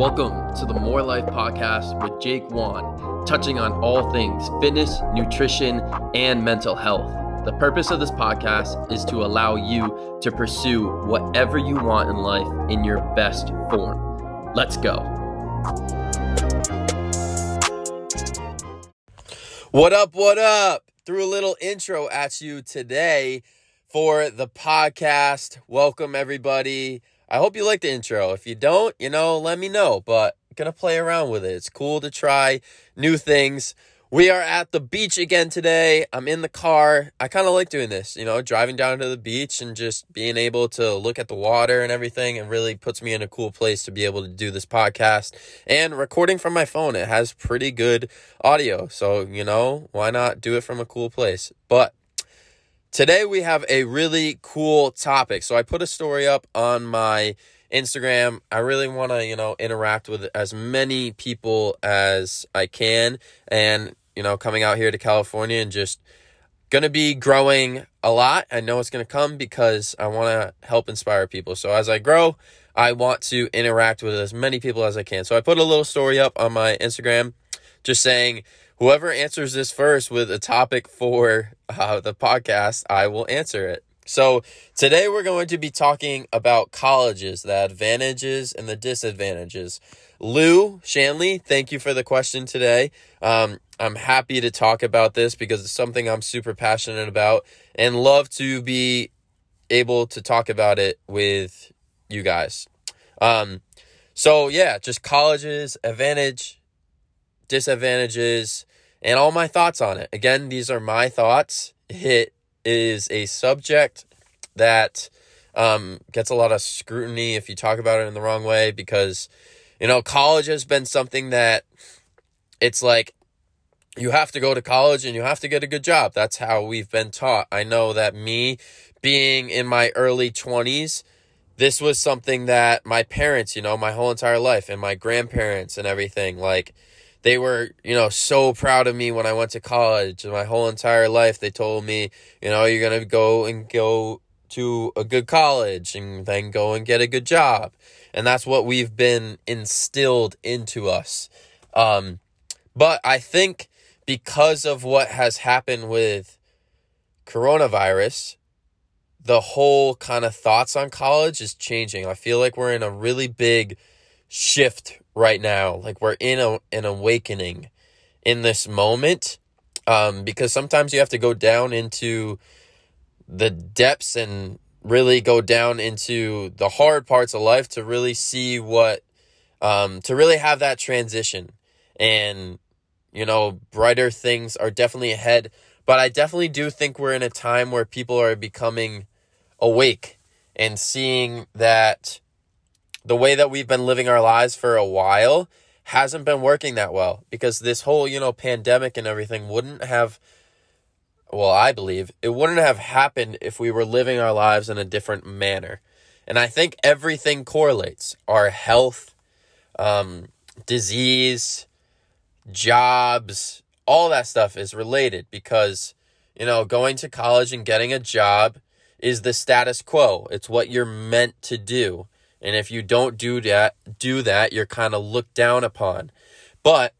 Welcome to the More Life podcast with Jake Wan, touching on all things fitness, nutrition, and mental health. The purpose of this podcast is to allow you to pursue whatever you want in life in your best form. Let's go. What up? What up? Threw a little intro at you today for the podcast. Welcome, everybody. I hope you like the intro. If you don't, you know, let me know. But gonna play around with it. It's cool to try new things. We are at the beach again today. I'm in the car. I kind of like doing this, you know, driving down to the beach and just being able to look at the water and everything. It really puts me in a cool place to be able to do this podcast and recording from my phone. It has pretty good audio. So, you know, why not do it from a cool place? But Today we have a really cool topic. So I put a story up on my Instagram. I really want to, you know, interact with as many people as I can and, you know, coming out here to California and just going to be growing a lot. I know it's going to come because I want to help inspire people. So as I grow, I want to interact with as many people as I can. So I put a little story up on my Instagram just saying, whoever answers this first with a topic for uh, the podcast, I will answer it. So, today we're going to be talking about colleges, the advantages and the disadvantages. Lou Shanley, thank you for the question today. Um, I'm happy to talk about this because it's something I'm super passionate about and love to be able to talk about it with you guys. Um, so, yeah, just colleges, advantage, disadvantages, and all my thoughts on it. Again, these are my thoughts. It is a subject that um, gets a lot of scrutiny if you talk about it in the wrong way because, you know, college has been something that it's like you have to go to college and you have to get a good job. That's how we've been taught. I know that me being in my early 20s, this was something that my parents, you know, my whole entire life and my grandparents and everything, like, they were, you know, so proud of me when I went to college. My whole entire life, they told me, you know, you're going to go and go to a good college and then go and get a good job. And that's what we've been instilled into us. Um, but I think because of what has happened with coronavirus, the whole kind of thoughts on college is changing. I feel like we're in a really big shift right now. Like we're in a, an awakening in this moment. Um, because sometimes you have to go down into the depths and really go down into the hard parts of life to really see what, um, to really have that transition. And, you know, brighter things are definitely ahead. But I definitely do think we're in a time where people are becoming awake and seeing that the way that we've been living our lives for a while hasn't been working that well because this whole, you know, pandemic and everything wouldn't have well, I believe it wouldn't have happened if we were living our lives in a different manner. And I think everything correlates. Our health, um, disease, jobs, all that stuff is related because, you know, going to college and getting a job is the status quo. It's what you're meant to do. And if you don't do that, do that, you're kind of looked down upon. But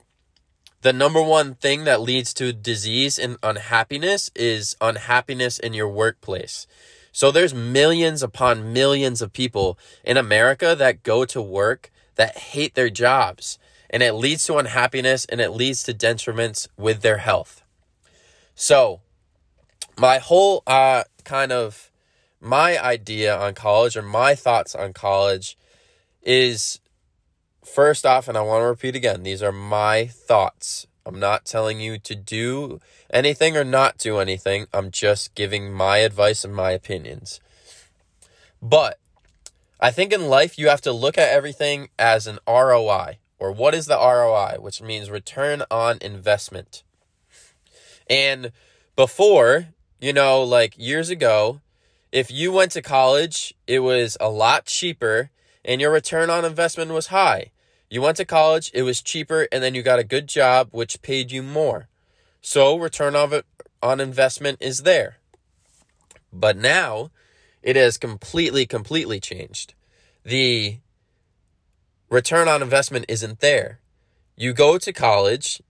the number one thing that leads to disease and unhappiness is unhappiness in your workplace. So there's millions upon millions of people in America that go to work that hate their jobs and it leads to unhappiness and it leads to detriments with their health. So my whole uh kind of my idea on college or my thoughts on college is first off, and I want to repeat again, these are my thoughts. I'm not telling you to do anything or not do anything. I'm just giving my advice and my opinions. But I think in life, you have to look at everything as an ROI, or what is the ROI, which means return on investment. And before, you know, like years ago, if you went to college, it was a lot cheaper and your return on investment was high. You went to college, it was cheaper, and then you got a good job, which paid you more. So, return on, on investment is there. But now, it has completely, completely changed. The return on investment isn't there. You go to college,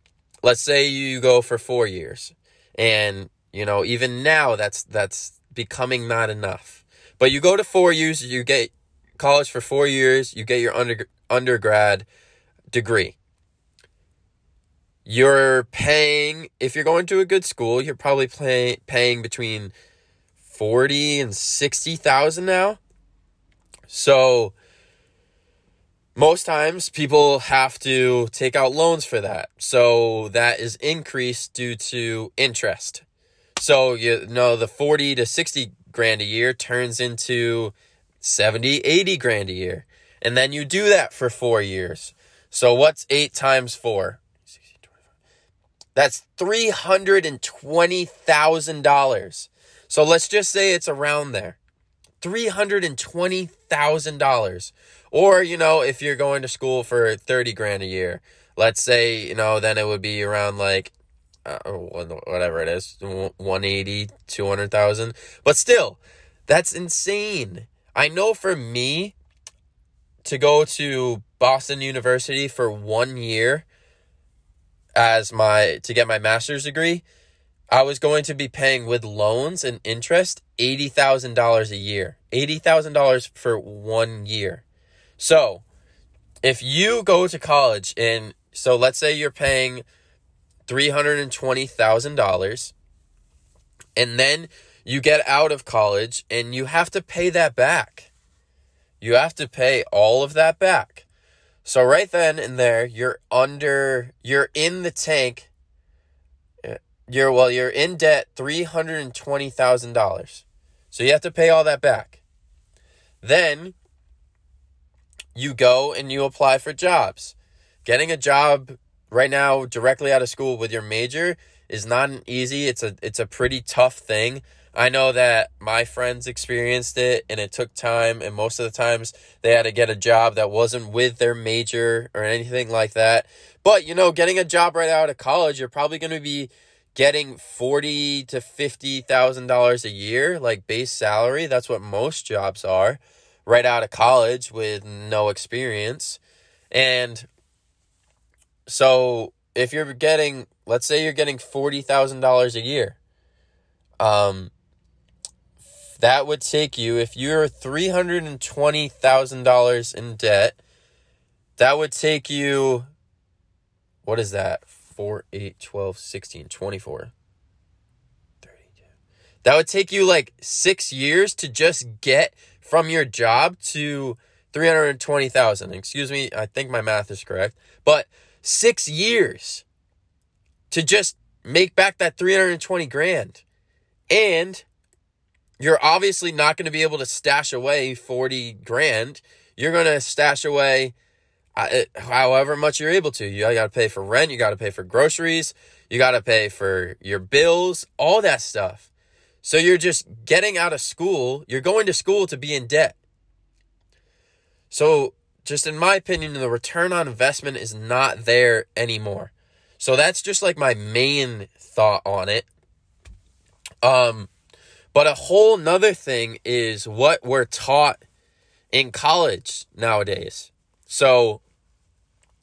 let's say you go for 4 years. And you know, even now that's that's becoming not enough. But you go to 4 years, you get college for 4 years, you get your under, undergrad degree. You're paying if you're going to a good school, you're probably pay, paying between 40 and 60,000 now. So most times people have to take out loans for that. So that is increased due to interest. So you know the 40 to 60 grand a year turns into 70, 80 grand a year. And then you do that for 4 years. So what's 8 times 4? That's $320,000. So let's just say it's around there. $320,000. Or, you know, if you're going to school for 30 grand a year, let's say, you know, then it would be around like uh, whatever it is, 180, 200,000. But still, that's insane. I know for me to go to Boston University for 1 year as my to get my master's degree, I was going to be paying with loans and interest $80,000 a year. $80,000 for 1 year. So, if you go to college and so let's say you're paying $320,000 and then you get out of college and you have to pay that back. You have to pay all of that back. So right then and there you're under you're in the tank uh, you're well you're in debt $320,000. So you have to pay all that back. Then you go and you apply for jobs. Getting a job right now directly out of school with your major is not an easy. It's a it's a pretty tough thing. I know that my friends experienced it and it took time and most of the times they had to get a job that wasn't with their major or anything like that. But you know, getting a job right out of college, you're probably going to be getting forty to fifty thousand dollars a year, like base salary. That's what most jobs are right out of college with no experience. And so if you're getting, let's say you're getting $40,000 a year, um, that would take you, if you're $320,000 in debt, that would take you, what is that? 4, 8, 12, 16, 24. 32. That would take you like six years to just get from your job to 320,000. Excuse me, I think my math is correct. But 6 years to just make back that 320 grand. And you're obviously not going to be able to stash away 40 grand. You're going to stash away uh, however much you're able to. You got to pay for rent, you got to pay for groceries, you got to pay for your bills, all that stuff. So you're just getting out of school, you're going to school to be in debt. So, just in my opinion, the return on investment is not there anymore. So that's just like my main thought on it. Um, but a whole nother thing is what we're taught in college nowadays. So,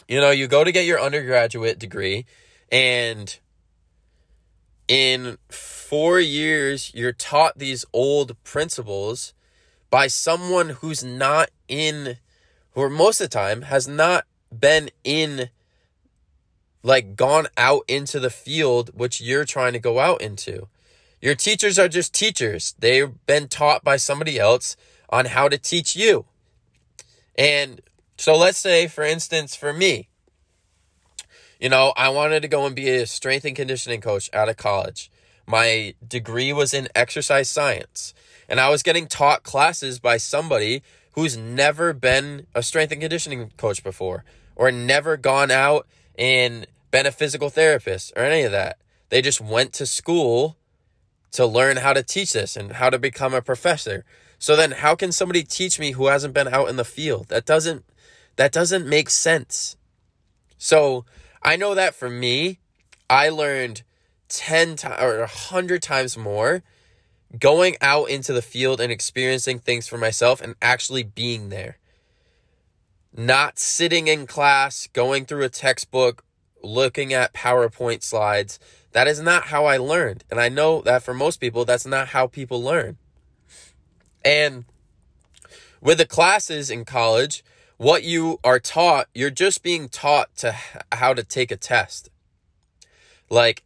you know, you go to get your undergraduate degree, and in four years, you're taught these old principles by someone who's not in, or most of the time has not been in, like gone out into the field which you're trying to go out into. Your teachers are just teachers. They've been taught by somebody else on how to teach you. And so let's say, for instance, for me, you know, I wanted to go and be a strength and conditioning coach out of college. My degree was in exercise science, and I was getting taught classes by somebody who's never been a strength and conditioning coach before or never gone out and been a physical therapist or any of that. They just went to school to learn how to teach this and how to become a professor. So then how can somebody teach me who hasn't been out in the field? That doesn't that doesn't make sense. So I know that for me, I learned 10 times or 100 times more going out into the field and experiencing things for myself and actually being there. not sitting in class, going through a textbook, looking at PowerPoint slides. That is not how I learned. And I know that for most people, that's not how people learn. And with the classes in college, what you are taught, you're just being taught to how to take a test. Like,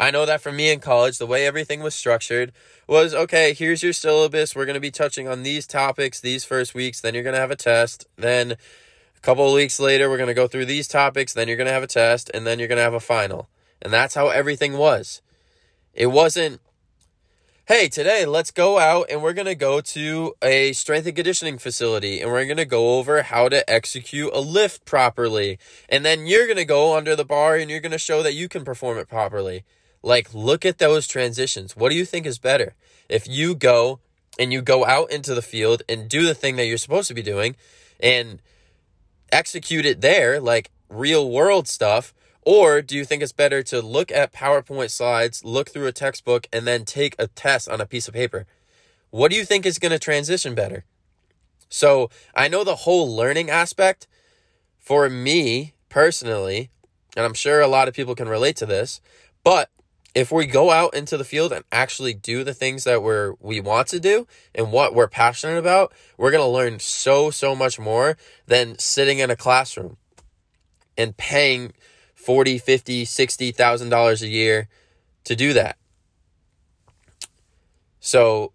I know that for me in college, the way everything was structured was okay, here's your syllabus. We're going to be touching on these topics these first weeks. Then you're going to have a test. Then a couple of weeks later, we're going to go through these topics. Then you're going to have a test. And then you're going to have a final. And that's how everything was. It wasn't hey, today let's go out and we're going to go to a strength and conditioning facility and we're going to go over how to execute a lift properly. And then you're going to go under the bar and you're going to show that you can perform it properly. Like, look at those transitions. What do you think is better? If you go and you go out into the field and do the thing that you're supposed to be doing and execute it there, like real world stuff, or do you think it's better to look at PowerPoint slides, look through a textbook, and then take a test on a piece of paper? What do you think is going to transition better? So I know the whole learning aspect for me personally, and I'm sure a lot of people can relate to this, but if we go out into the field and actually do the things that we're we want to do and what we're passionate about, we're going to learn so so much more than sitting in a classroom and paying 40, 50, 60,000 dollars a year to do that. So,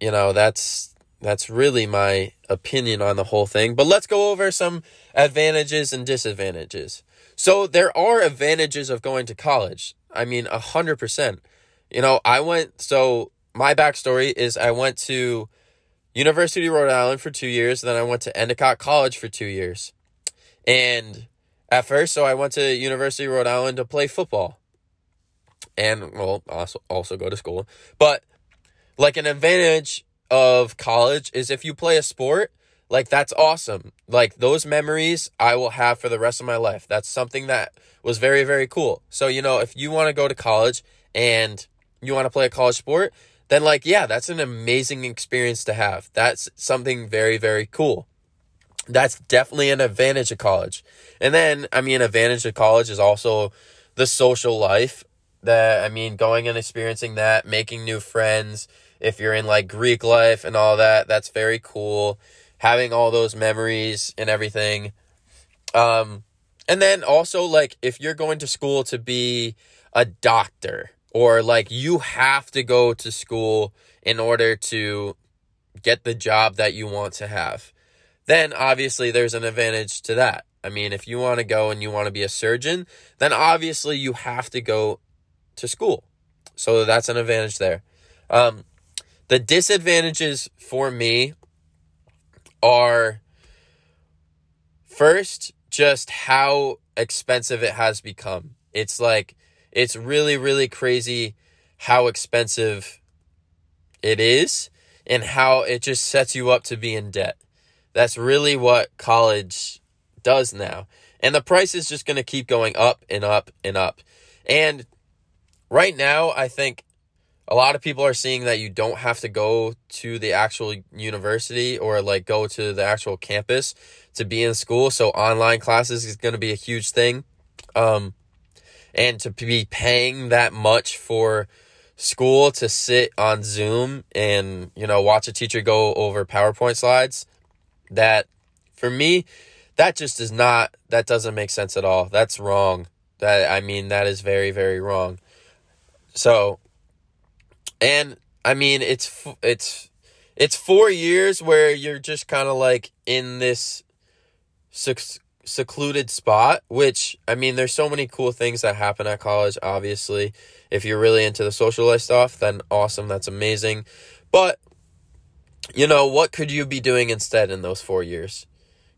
you know, that's that's really my opinion on the whole thing. But let's go over some advantages and disadvantages. So, there are advantages of going to college. I mean, a hundred percent. You know, I went. So my backstory is I went to University of Rhode Island for two years. Then I went to Endicott College for two years, and at first, so I went to University of Rhode Island to play football, and well, also also go to school. But like an advantage of college is if you play a sport, like that's awesome. Like those memories I will have for the rest of my life. That's something that was very very cool. So you know, if you want to go to college and you want to play a college sport, then like yeah, that's an amazing experience to have. That's something very very cool that's definitely an advantage of college. And then, I mean, advantage of college is also the social life that, I mean, going and experiencing that, making new friends. If you're in like Greek life and all that, that's very cool. Having all those memories and everything. Um, and then also, like, if you're going to school to be a doctor or like you have to go to school in order to get the job that you want to have then obviously there's an advantage to that. I mean, if you want to go and you want to be a surgeon, then obviously you have to go to school. So that's an advantage there. Um, the disadvantages for me are first, just how expensive it has become. It's like, it's really, really crazy how expensive it is and how it just sets you up to be in debt. That's really what college does now. And the price is just going to keep going up and up and up. And right now, I think a lot of people are seeing that you don't have to go to the actual university or like go to the actual campus to be in school. So online classes is going to be a huge thing. Um, and to be paying that much for school to sit on Zoom and, you know, watch a teacher go over PowerPoint slides that for me that just is not that doesn't make sense at all that's wrong that i mean that is very very wrong so and i mean it's it's it's 4 years where you're just kind of like in this sec- secluded spot which i mean there's so many cool things that happen at college obviously if you're really into the social life stuff then awesome that's amazing but you know, what could you be doing instead in those four years?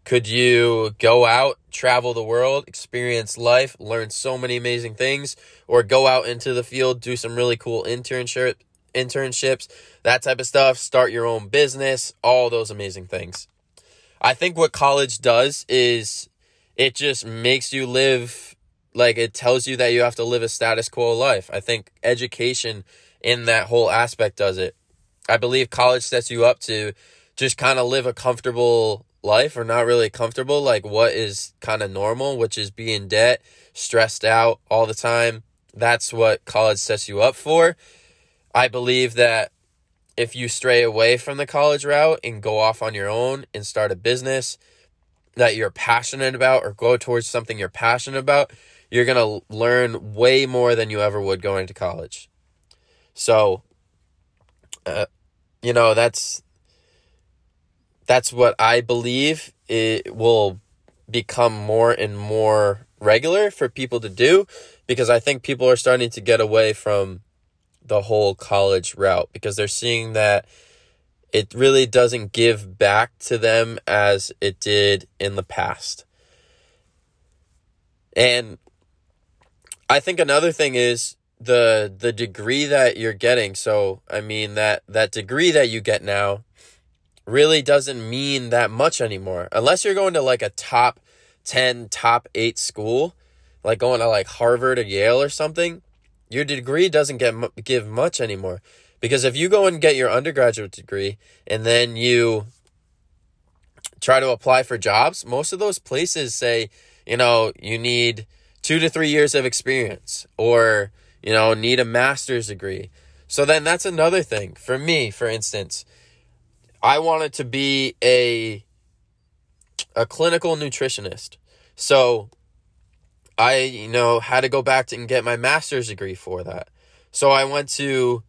Could you go out, travel the world, experience life, learn so many amazing things, or go out into the field, do some really cool internship internships, that type of stuff, start your own business, all those amazing things. I think what college does is it just makes you live like it tells you that you have to live a status quo life. I think education in that whole aspect does it. I believe college sets you up to just kind of live a comfortable life or not really comfortable, like what is kind of normal, which is be in debt, stressed out all the time. That's what college sets you up for. I believe that if you stray away from the college route and go off on your own and start a business that you're passionate about or go towards something you're passionate about, you're going to learn way more than you ever would going to college. So, uh, you know, that's that's what I believe it will become more and more regular for people to do because I think people are starting to get away from the whole college route because they're seeing that it really doesn't give back to them as it did in the past. And I think another thing is the the degree that you're getting. So, I mean that that degree that you get now really doesn't mean that much anymore. Unless you're going to like a top 10, top 8 school, like going to like Harvard or Yale or something, your degree doesn't get give much anymore. Because if you go and get your undergraduate degree and then you try to apply for jobs, most of those places say, you know, you need 2 to 3 years of experience or, you know, need a master's degree. So then that's another thing. For me, for instance, I wanted to be a a clinical nutritionist. So I, you know, had to go back and get my master's degree for that. So I went to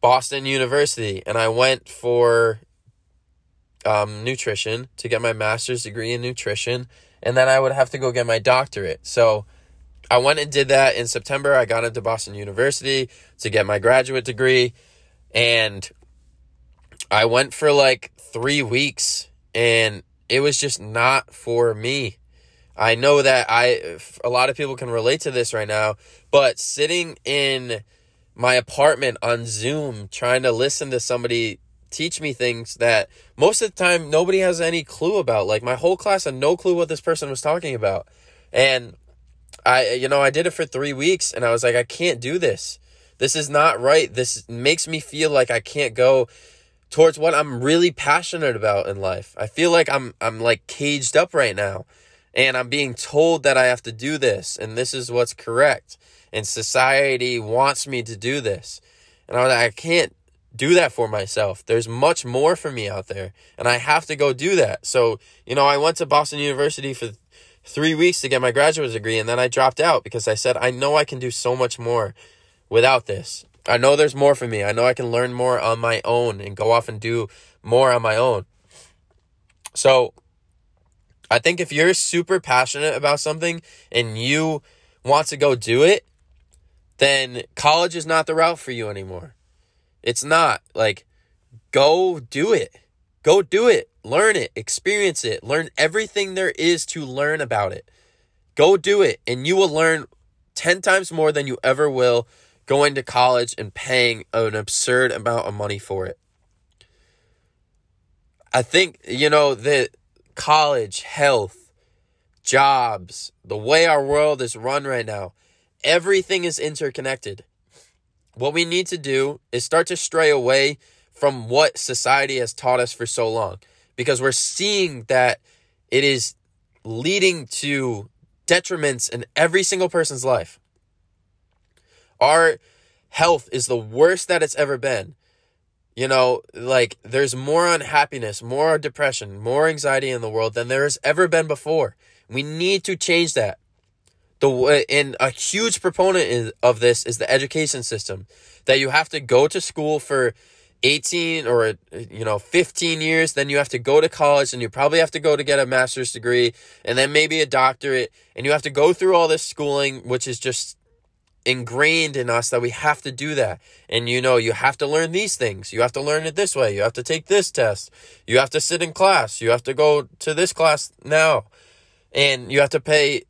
Boston University and I went for um, nutrition to get my master's degree in nutrition. And then I would have to go get my doctorate. So I went and did that in September. I got into Boston University to get my graduate degree. And I went for like three weeks and it was just not for me. I know that I, a lot of people can relate to this right now, but sitting in my apartment on Zoom trying to listen to somebody teach me things that most of the time nobody has any clue about. Like my whole class had no clue what this person was talking about. And I, you know, I did it for three weeks and I was like, I can't do this. This is not right. This makes me feel like I can't go towards what I'm really passionate about in life. I feel like I'm I'm like caged up right now and I'm being told that I have to do this and this is what's correct and society wants me to do this. And I was like I can't do that for myself. There's much more for me out there and I have to go do that. So, you know, I went to Boston University for 3 weeks to get my graduate degree and then I dropped out because I said I know I can do so much more without this. I know there's more for me. I know I can learn more on my own and go off and do more on my own. So, I think if you're super passionate about something and you want to go do it, then college is not the route for you anymore. It's not. Like, go do it. Go do it. Learn it. Experience it. Learn everything there is to learn about it. Go do it, and you will learn 10 times more than you ever will going to college and paying an absurd amount of money for it. I think, you know, that college, health, jobs, the way our world is run right now, everything is interconnected. What we need to do is start to stray away from what society has taught us for so long because we're seeing that it is leading to detriments in every single person's life. Our health is the worst that it's ever been. You know, like there's more unhappiness, more depression, more anxiety in the world than there has ever been before. We need to change that. The and a huge proponent of this is the education system that you have to go to school for 18 or you know 15 years then you have to go to college and you probably have to go to get a master's degree and then maybe a doctorate and you have to go through all this schooling which is just ingrained in us that we have to do that. And you know, you have to learn these things. You have to learn it this way. You have to take this test. You have to sit in class. You have to go to this class now. And you have to pay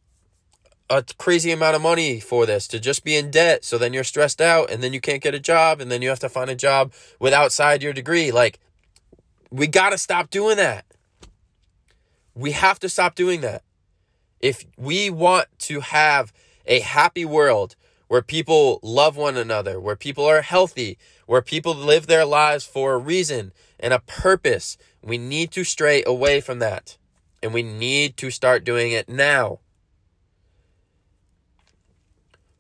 a crazy amount of money for this to just be in debt. So then you're stressed out and then you can't get a job and then you have to find a job with outside your degree. Like, we got to stop doing that. We have to stop doing that. If we want to have a happy world where people love one another, where people are healthy, where people live their lives for a reason and a purpose. We need to stray away from that. And we need to start doing it now.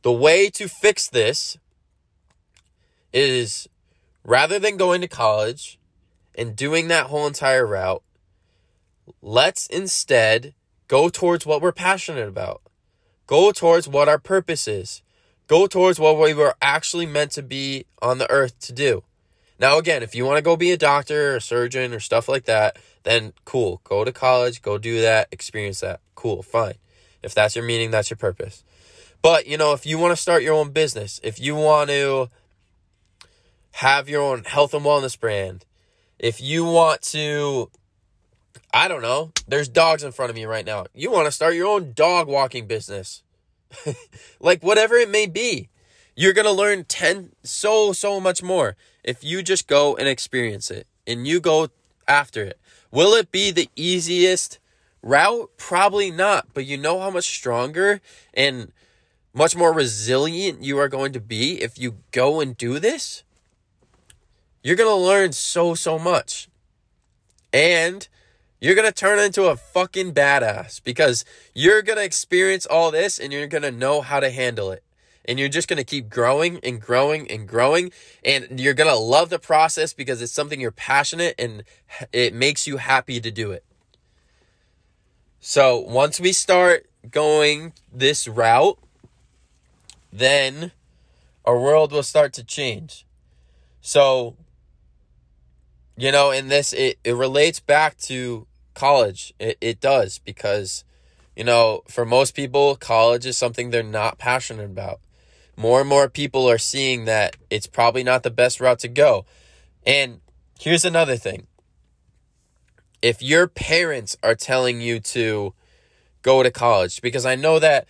The way to fix this is rather than going to college and doing that whole entire route, let's instead go towards what we're passionate about. Go towards what our purpose is. Go towards what we were actually meant to be on the earth to do. Now, again, if you want to go be a doctor or a surgeon or stuff like that, then cool. Go to college, go do that, experience that. Cool, fine. If that's your meaning, that's your purpose. But, you know, if you want to start your own business, if you want to have your own health and wellness brand, if you want to, I don't know, there's dogs in front of me right now. You want to start your own dog walking business. like, whatever it may be, you're going to learn 10, so, so much more if you just go and experience it and you go after it. Will it be the easiest route? Probably not, but you know how much stronger and much more resilient you are going to be if you go and do this. You're going to learn so, so much. And you're going to turn into a fucking badass because you're going to experience all this and you're going to know how to handle it and you're just going to keep growing and growing and growing and you're going to love the process because it's something you're passionate and it makes you happy to do it. So, once we start going this route, then our world will start to change. So, you know, in this it, it relates back to college. It it does because you know, for most people, college is something they're not passionate about more and more people are seeing that it's probably not the best route to go. And here's another thing if your parents are telling you to go to college, because I know that,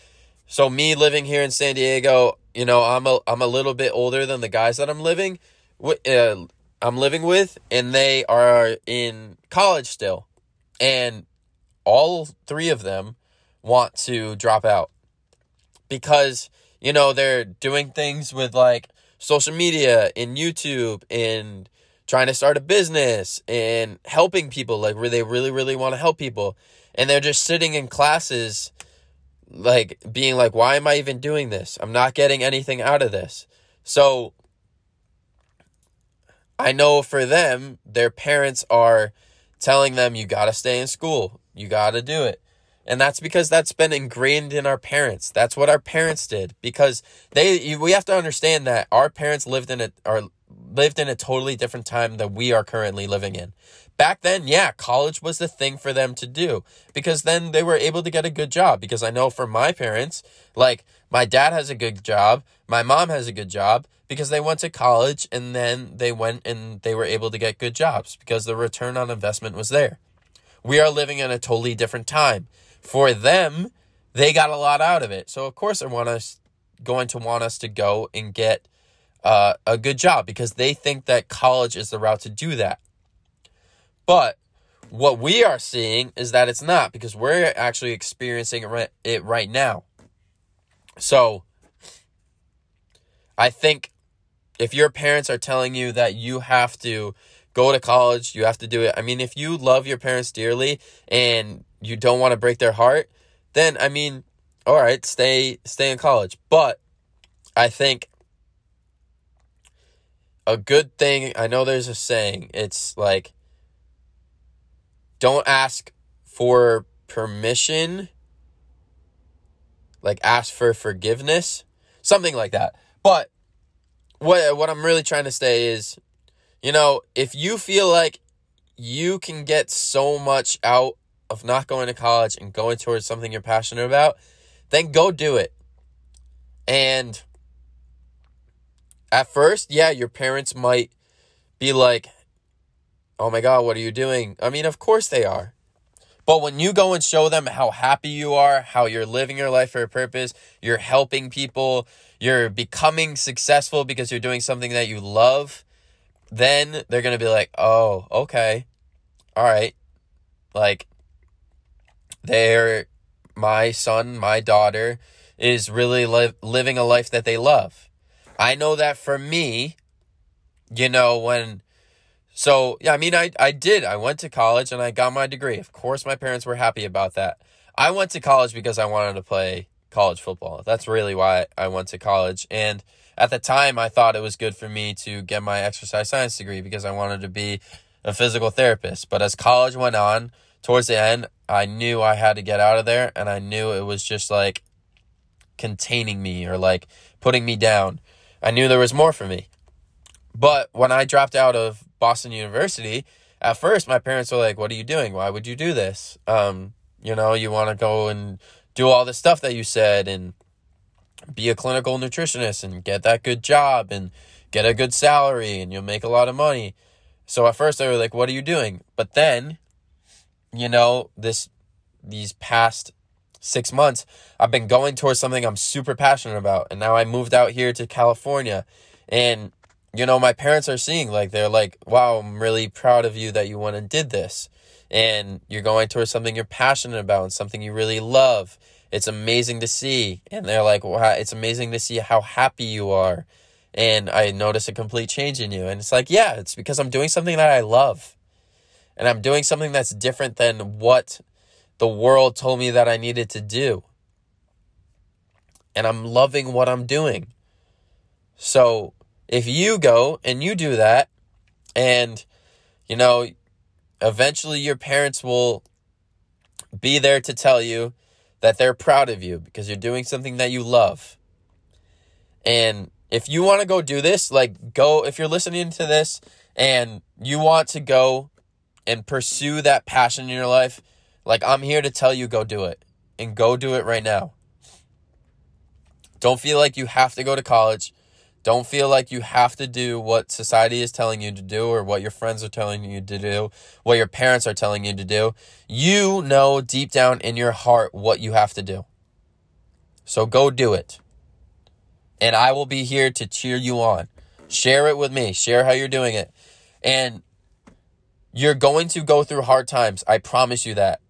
so me living here in San Diego, you know, I'm a, I'm a little bit older than the guys that I'm living with, uh, I'm living with, and they are in college still. And all three of them want to drop out because you know, they're doing things with like social media and YouTube and trying to start a business and helping people like where they really really want to help people and they're just sitting in classes like being like why am I even doing this? I'm not getting anything out of this. So I know for them their parents are telling them you got to stay in school. You got to do it. And that's because that's been ingrained in our parents. That's what our parents did because they we have to understand that our parents lived in a are lived in a totally different time than we are currently living in. Back then, yeah, college was the thing for them to do because then they were able to get a good job because I know for my parents, like my dad has a good job, my mom has a good job because they went to college and then they went and they were able to get good jobs because the return on investment was there. We are living in a totally different time for them, they got a lot out of it. So of course they want us going to want us to go and get uh, a good job because they think that college is the route to do that. But what we are seeing is that it's not because we're actually experiencing it right now. So I think if your parents are telling you that you have to go to college, you have to do it. I mean, if you love your parents dearly and you don't want to break their heart, then I mean, all right, stay stay in college. But I think a good thing, I know there's a saying, it's like don't ask for permission, like ask for forgiveness, something like that. But what what I'm really trying to say is, you know, if you feel like you can get so much out of not going to college and going towards something you're passionate about, then go do it. And at first, yeah, your parents might be like, oh my God, what are you doing? I mean, of course they are. But when you go and show them how happy you are, how you're living your life for a purpose, you're helping people, you're becoming successful because you're doing something that you love, then they're going to be like, oh, okay. All right. Like, they're my son, my daughter is really li- living a life that they love. I know that for me, you know, when So, yeah, I mean, I, I did. I went to college and I got my degree. Of course, my parents were happy about that. I went to college because I wanted to play college football. That's really why I went to college. And at the time, I thought it was good for me to get my exercise science degree because I wanted to be a physical therapist. But as college went on, towards the end, I knew I had to get out of there and I knew it was just like containing me or like putting me down. I knew there was more for me. But when I dropped out of Boston University, at first my parents were like, "What are you doing? Why would you do this? Um, you know, you want to go and do all the stuff that you said and be a clinical nutritionist and get that good job and get a good salary and you'll make a lot of money." So at first they were like, "What are you doing?" But then, you know, this these past six months, I've been going towards something I'm super passionate about. And now I moved out here to California. And, you know, my parents are seeing, like, they're like, wow, I'm really proud of you that you went and did this. And you're going towards something you're passionate about and something you really love. It's amazing to see. And they're like, wow, it's amazing to see how happy you are. And I notice a complete change in you. And it's like, yeah, it's because I'm doing something that I love. And I'm doing something that's different than what the world told me that I needed to do. And I'm loving what I'm doing. So if you go and you do that, and, you know, eventually your parents will be there to tell you that they're proud of you because you're doing something that you love. And if you want to go do this, like go, if you're listening to this and you want to go and pursue that passion in your life, like, I'm here to tell you go do it and go do it right now. Don't feel like you have to go to college. Don't feel like you have to do what society is telling you to do or what your friends are telling you to do, what your parents are telling you to do. You know deep down in your heart what you have to do. So go do it. And I will be here to cheer you on. Share it with me. Share how you're doing it. And you're going to go through hard times. I promise you that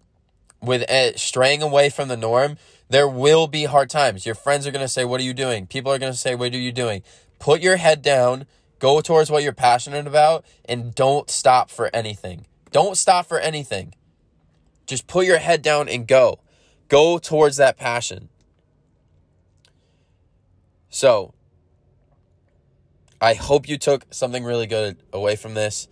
with uh, straying away from the norm, there will be hard times. Your friends are going to say, What are you doing? People are going to say, What are you doing? Put your head down, go towards what you're passionate about, and don't stop for anything. Don't stop for anything. Just put your head down and go. Go towards that passion. So, I hope you took something really good away from this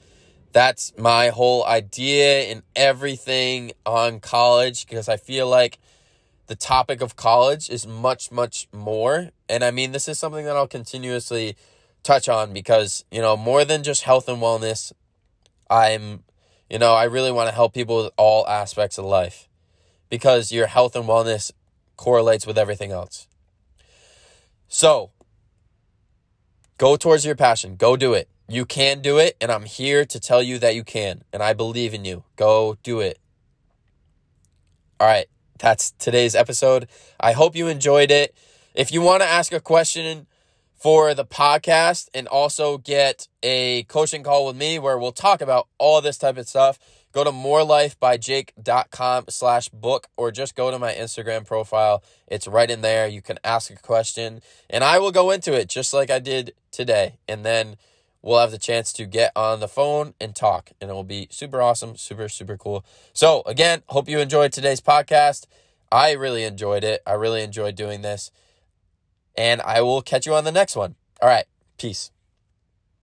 that's my whole idea and everything on college because I feel like the topic of college is much, much more. And I mean, this is something that I'll continuously touch on because, you know, more than just health and wellness, I'm, you know, I really want to help people with all aspects of life because your health and wellness correlates with everything else. So, go towards your passion, go do it. You can do it, and I'm here to tell you that you can, and I believe in you. Go do it. All right, that's today's episode. I hope you enjoyed it. If you want to ask a question for the podcast and also get a coaching call with me where we'll talk about all this type of stuff, go to morelifebyjake.com slash book or just go to my Instagram profile. It's right in there. You can ask a question and I will go into it just like I did today. And then we'll have the chance to get on the phone and talk, and it will be super awesome, super, super cool. So, again, hope you enjoyed today's podcast. I really enjoyed it. I really enjoyed doing this. And I will catch you on the next one. All right. Peace.